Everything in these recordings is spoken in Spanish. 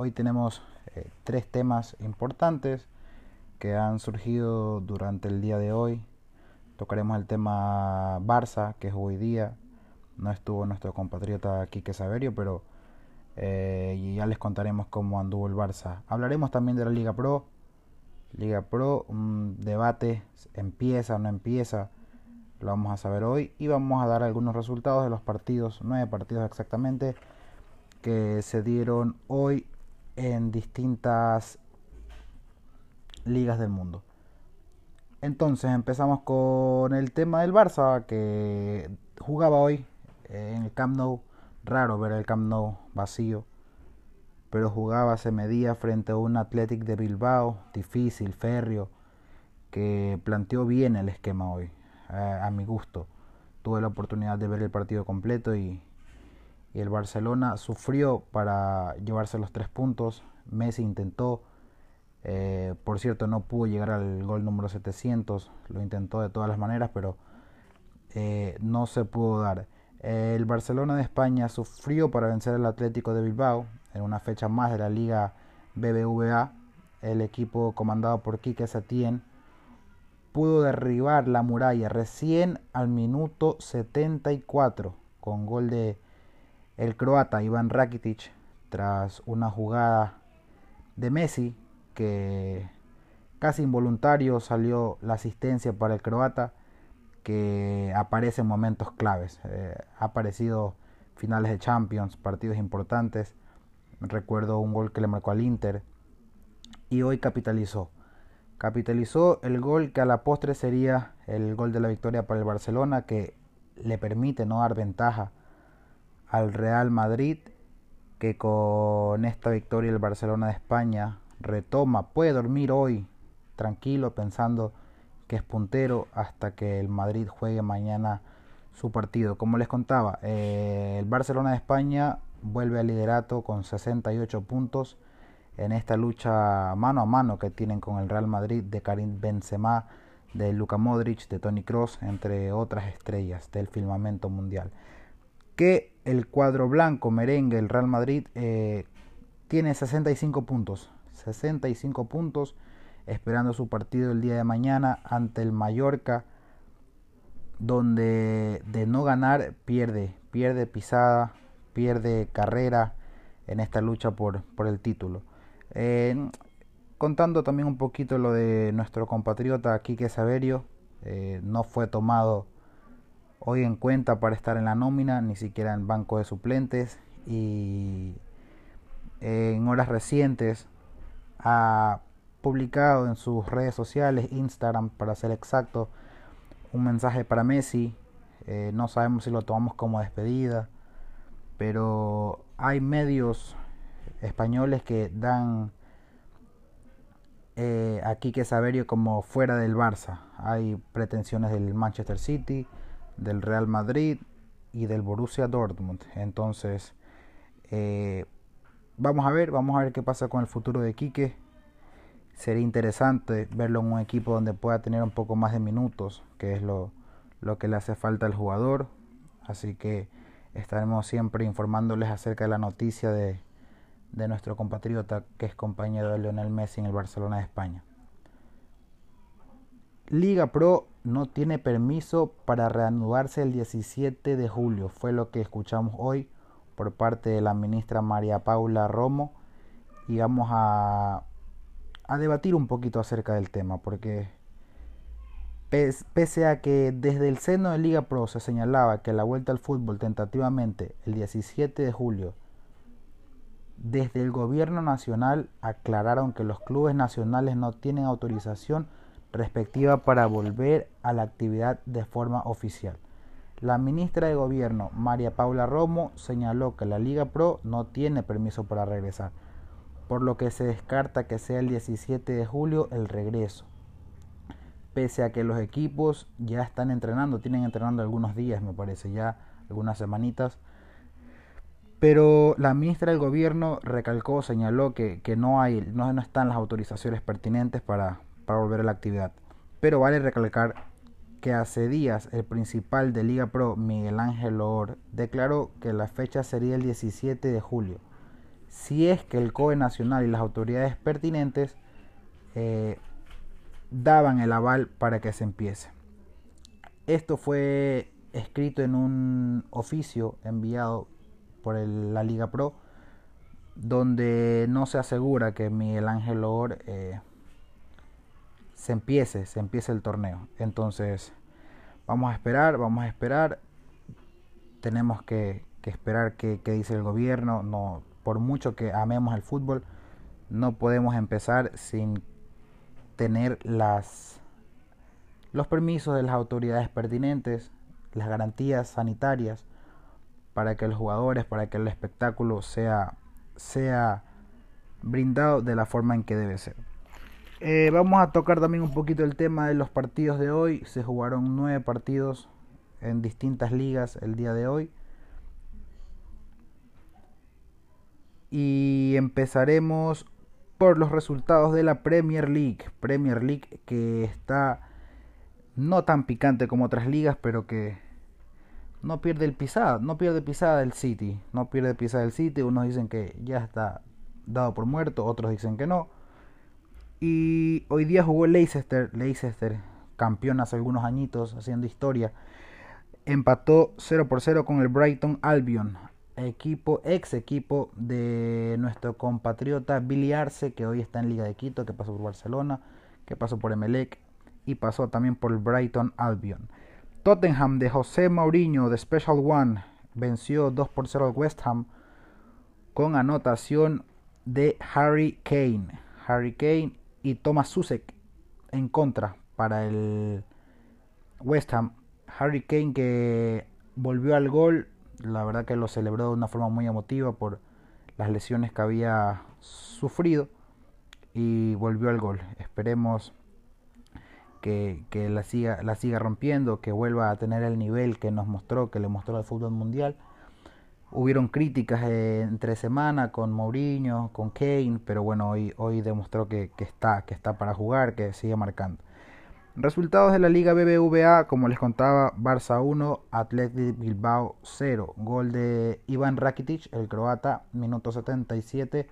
Hoy tenemos eh, tres temas importantes que han surgido durante el día de hoy. Tocaremos el tema Barça, que es hoy día. No estuvo nuestro compatriota Quique Saverio, pero eh, ya les contaremos cómo anduvo el Barça. Hablaremos también de la Liga Pro. Liga Pro, un debate, empieza o no empieza, lo vamos a saber hoy. Y vamos a dar algunos resultados de los partidos, nueve partidos exactamente, que se dieron hoy en distintas ligas del mundo. Entonces empezamos con el tema del Barça que jugaba hoy en el Camp Nou. Raro ver el Camp Nou vacío, pero jugaba, se medía frente a un Athletic de Bilbao, difícil, férreo, que planteó bien el esquema hoy, a mi gusto. Tuve la oportunidad de ver el partido completo y el Barcelona sufrió para llevarse los tres puntos. Messi intentó, eh, por cierto, no pudo llegar al gol número 700, lo intentó de todas las maneras, pero eh, no se pudo dar. El Barcelona de España sufrió para vencer al Atlético de Bilbao en una fecha más de la Liga BBVA. El equipo comandado por Quique Setién pudo derribar la muralla recién al minuto 74 con gol de el croata Iván Rakitic, tras una jugada de Messi, que casi involuntario salió la asistencia para el croata, que aparece en momentos claves. Eh, ha aparecido finales de Champions, partidos importantes. Recuerdo un gol que le marcó al Inter. Y hoy capitalizó. Capitalizó el gol que a la postre sería el gol de la victoria para el Barcelona, que le permite no dar ventaja al Real Madrid, que con esta victoria el Barcelona de España retoma, puede dormir hoy tranquilo pensando que es puntero hasta que el Madrid juegue mañana su partido. Como les contaba, eh, el Barcelona de España vuelve al liderato con 68 puntos en esta lucha mano a mano que tienen con el Real Madrid de Karim Benzema, de Luka Modric, de Tony Cross, entre otras estrellas del firmamento mundial que el cuadro blanco merengue, el Real Madrid, eh, tiene 65 puntos. 65 puntos esperando su partido el día de mañana ante el Mallorca, donde de no ganar pierde, pierde pisada, pierde carrera en esta lucha por, por el título. Eh, contando también un poquito lo de nuestro compatriota Quique Saverio, eh, no fue tomado hoy en cuenta para estar en la nómina, ni siquiera en banco de suplentes y en horas recientes ha publicado en sus redes sociales, Instagram para ser exacto, un mensaje para Messi. Eh, no sabemos si lo tomamos como despedida, pero hay medios españoles que dan eh, aquí que Saverio como fuera del Barça. Hay pretensiones del Manchester City, del Real Madrid y del Borussia Dortmund. Entonces, eh, vamos a ver, vamos a ver qué pasa con el futuro de Quique. Sería interesante verlo en un equipo donde pueda tener un poco más de minutos, que es lo, lo que le hace falta al jugador. Así que estaremos siempre informándoles acerca de la noticia de, de nuestro compatriota que es compañero de Lionel Messi en el Barcelona de España. Liga Pro no tiene permiso para reanudarse el 17 de julio, fue lo que escuchamos hoy por parte de la ministra María Paula Romo y vamos a, a debatir un poquito acerca del tema porque pese a que desde el seno de Liga Pro se señalaba que la vuelta al fútbol tentativamente el 17 de julio desde el gobierno nacional aclararon que los clubes nacionales no tienen autorización respectiva para volver a la actividad de forma oficial. La ministra de Gobierno, María Paula Romo, señaló que la Liga Pro no tiene permiso para regresar, por lo que se descarta que sea el 17 de julio el regreso. Pese a que los equipos ya están entrenando, tienen entrenando algunos días, me parece, ya algunas semanitas. Pero la ministra del Gobierno recalcó, señaló que, no, hay, no, no están las autorizaciones pertinentes para, para volver a la actividad. Pero vale recalcar que hace días el principal de Liga Pro, Miguel Ángel Or, declaró que la fecha sería el 17 de julio, si es que el COE nacional y las autoridades pertinentes eh, daban el aval para que se empiece. Esto fue escrito en un oficio enviado por la Liga Pro, donde no se asegura que Miguel Ángel Or se empiece, se empiece el torneo. Entonces, vamos a esperar, vamos a esperar. Tenemos que, esperar qué dice el gobierno. No, por mucho que amemos el fútbol, no podemos empezar sin tener las los permisos de las autoridades pertinentes, las garantías sanitarias para que los jugadores, para que el espectáculo sea, sea brindado de la forma en que debe ser. Eh, vamos a tocar también un poquito el tema de los partidos de hoy. Se jugaron nueve partidos en distintas ligas el día de hoy. Y empezaremos por los resultados de la Premier League. Premier League que está no tan picante como otras ligas, pero que no pierde el pisada, no pierde pisada del City, no pierde pisada del City, unos dicen que ya está dado por muerto, otros dicen que no. Y hoy día jugó Leicester, Leicester, campeón hace algunos añitos, haciendo historia. Empató 0 por 0 con el Brighton Albion, equipo, ex equipo de nuestro compatriota Billy Arce, que hoy está en Liga de Quito, que pasó por Barcelona, que pasó por Emelec y pasó también por el Brighton Albion. Tottenham de José Mourinho de Special One venció 2 por 0 al West Ham con anotación de Harry Kane. Harry Kane y Thomas Susek en contra para el West Ham. Harry Kane que volvió al gol, la verdad que lo celebró de una forma muy emotiva por las lesiones que había sufrido y volvió al gol. Esperemos que, la, siga, la siga rompiendo, que vuelva a tener el nivel que nos mostró, que le mostró el fútbol mundial. Hubieron críticas entre semana con Mourinho, con Kane, pero bueno, hoy, hoy demostró que, está, que está para jugar, que sigue marcando. Resultados de la Liga BBVA, como les contaba, Barça 1, Athletic Bilbao 0. Gol de Ivan Rakitic, el croata, minuto 77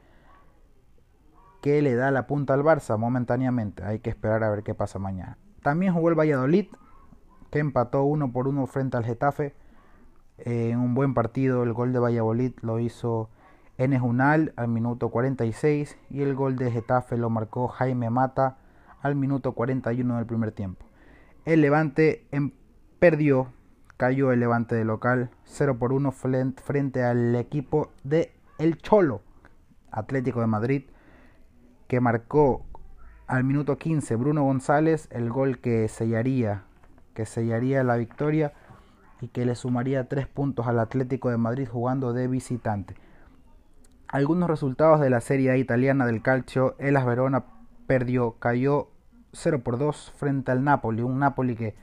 que le da la punta al Barça momentáneamente. Hay que esperar a ver qué pasa mañana. También jugó el Valladolid, que empató uno por uno frente al Getafe. En un buen partido, el gol de Valladolid lo hizo Enes Unal al minuto 46 y el gol de Getafe lo marcó Jaime Mata al minuto 41 del primer tiempo. El Levante em, perdió, cayó el Levante de local 0 por 1 frente al equipo de El Cholo, Atlético de Madrid que marcó al minuto 15 Bruno González el gol que sellaría, que sellaría la victoria y que le sumaría tres puntos al Atlético de Madrid jugando de visitante. Algunos resultados de la Serie italiana del calcio, Elas Verona perdió, cayó 0 por 2 frente al Napoli, un Napoli que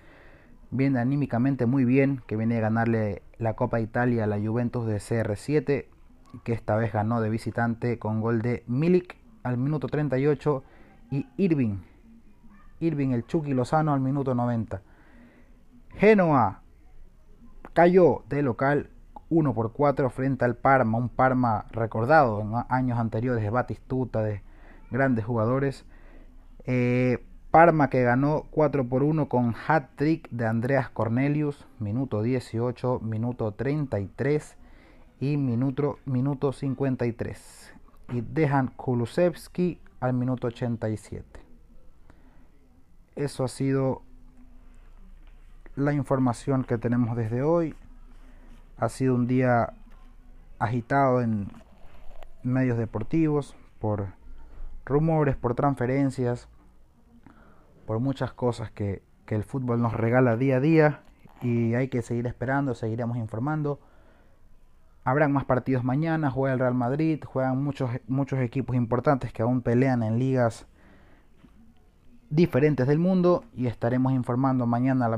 viene anímicamente muy bien, que viene a ganarle la Copa Italia a la Juventus de CR7, que esta vez ganó de visitante con gol de Milik al minuto 38 y Irving, Irving el Chucky Lozano al minuto 90. Genoa cayó de local 1 por 4 frente al Parma, un Parma recordado en años anteriores de Batistuta, de grandes jugadores. Eh, Parma que ganó 4 por 1 con hat-trick de Andreas Cornelius, minuto 18, minuto 33 y minuto, minuto 53 y dejan Kulusevski al minuto 87. Eso ha sido la información que tenemos desde hoy. Ha sido un día agitado en medios deportivos por rumores, por transferencias, por muchas cosas que, que el fútbol nos regala día a día y hay que seguir esperando, seguiremos informando. Habrán más partidos mañana, juega el Real Madrid, juegan muchos, muchos equipos importantes que aún pelean en ligas diferentes del mundo y estaremos informando mañana a la